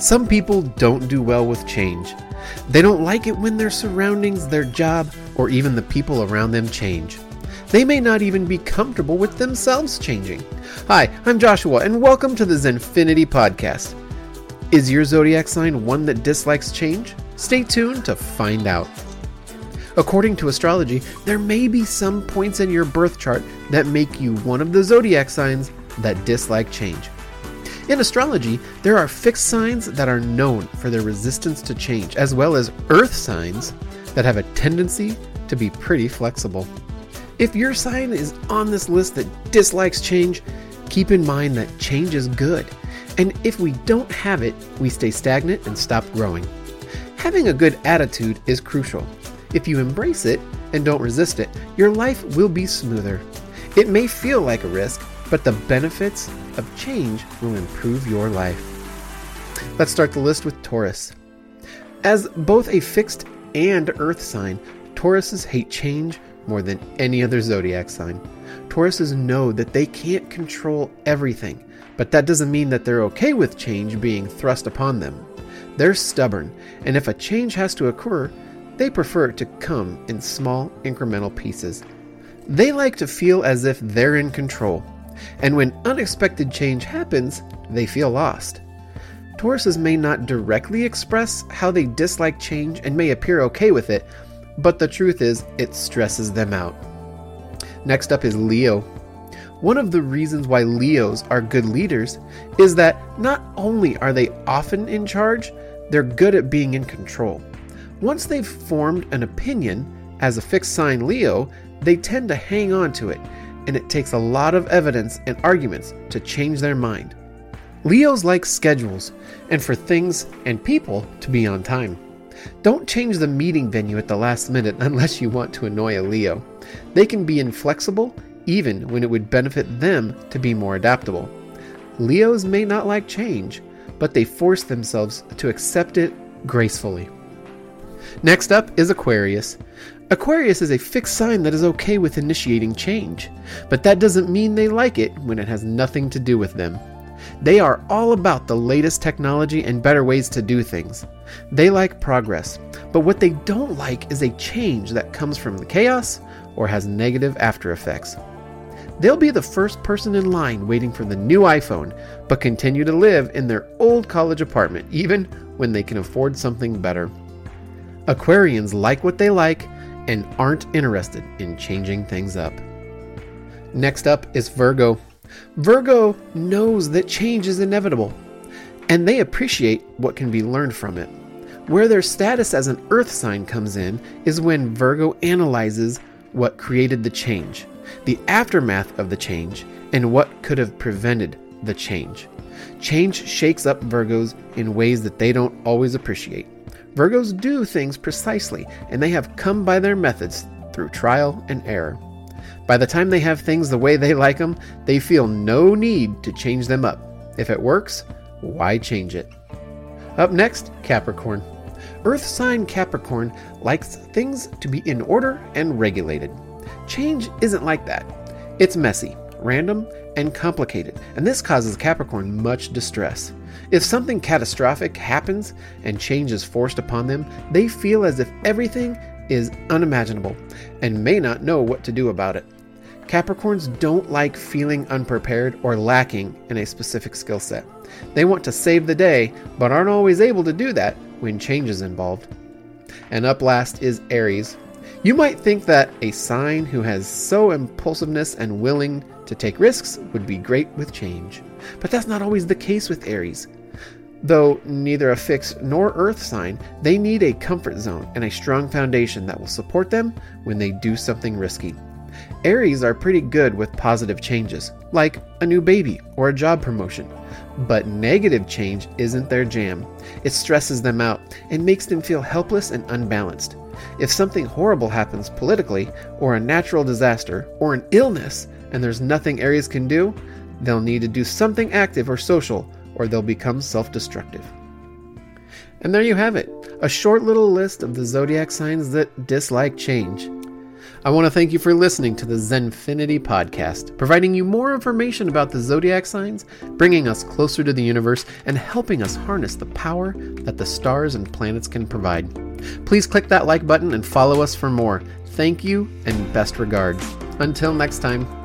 Some people don't do well with change. They don't like it when their surroundings, their job, or even the people around them change. They may not even be comfortable with themselves changing. Hi, I'm Joshua, and welcome to the Zenfinity Podcast. Is your zodiac sign one that dislikes change? Stay tuned to find out. According to astrology, there may be some points in your birth chart that make you one of the zodiac signs that dislike change. In astrology, there are fixed signs that are known for their resistance to change, as well as earth signs that have a tendency to be pretty flexible. If your sign is on this list that dislikes change, keep in mind that change is good. And if we don't have it, we stay stagnant and stop growing. Having a good attitude is crucial. If you embrace it and don't resist it, your life will be smoother. It may feel like a risk, but the benefits of change will improve your life. Let's start the list with Taurus. As both a fixed and earth sign, Tauruses hate change more than any other zodiac sign. Tauruses know that they can't control everything, but that doesn't mean that they're okay with change being thrust upon them. They're stubborn, and if a change has to occur, they prefer it to come in small, incremental pieces. They like to feel as if they're in control, and when unexpected change happens, they feel lost. Tauruses may not directly express how they dislike change and may appear okay with it, but the truth is, it stresses them out. Next up is Leo. One of the reasons why Leos are good leaders is that not only are they often in charge, they're good at being in control. Once they've formed an opinion, as a fixed sign Leo, they tend to hang on to it, and it takes a lot of evidence and arguments to change their mind. Leos like schedules, and for things and people to be on time. Don't change the meeting venue at the last minute unless you want to annoy a Leo. They can be inflexible even when it would benefit them to be more adaptable. Leos may not like change, but they force themselves to accept it gracefully. Next up is Aquarius. Aquarius is a fixed sign that is okay with initiating change, but that doesn't mean they like it when it has nothing to do with them. They are all about the latest technology and better ways to do things. They like progress, but what they don't like is a change that comes from the chaos or has negative after effects. They'll be the first person in line waiting for the new iPhone, but continue to live in their old college apartment even when they can afford something better. Aquarians like what they like and aren't interested in changing things up. Next up is Virgo. Virgo knows that change is inevitable, and they appreciate what can be learned from it. Where their status as an earth sign comes in is when Virgo analyzes what created the change, the aftermath of the change, and what could have prevented the change. Change shakes up Virgos in ways that they don't always appreciate. Virgos do things precisely, and they have come by their methods through trial and error. By the time they have things the way they like them, they feel no need to change them up. If it works, why change it? Up next, Capricorn. Earth sign Capricorn likes things to be in order and regulated. Change isn't like that. It's messy, random, and complicated, and this causes Capricorn much distress. If something catastrophic happens and change is forced upon them, they feel as if everything is unimaginable and may not know what to do about it. Capricorns don't like feeling unprepared or lacking in a specific skill set. They want to save the day, but aren't always able to do that when change is involved. And up last is Aries. You might think that a sign who has so impulsiveness and willing to take risks would be great with change. But that's not always the case with Aries. Though neither a fixed nor earth sign, they need a comfort zone and a strong foundation that will support them when they do something risky. Aries are pretty good with positive changes, like a new baby or a job promotion. But negative change isn't their jam. It stresses them out and makes them feel helpless and unbalanced. If something horrible happens politically, or a natural disaster, or an illness, and there's nothing Aries can do, they'll need to do something active or social, or they'll become self destructive. And there you have it a short little list of the zodiac signs that dislike change. I want to thank you for listening to the Zenfinity podcast, providing you more information about the zodiac signs, bringing us closer to the universe, and helping us harness the power that the stars and planets can provide. Please click that like button and follow us for more. Thank you and best regards. Until next time.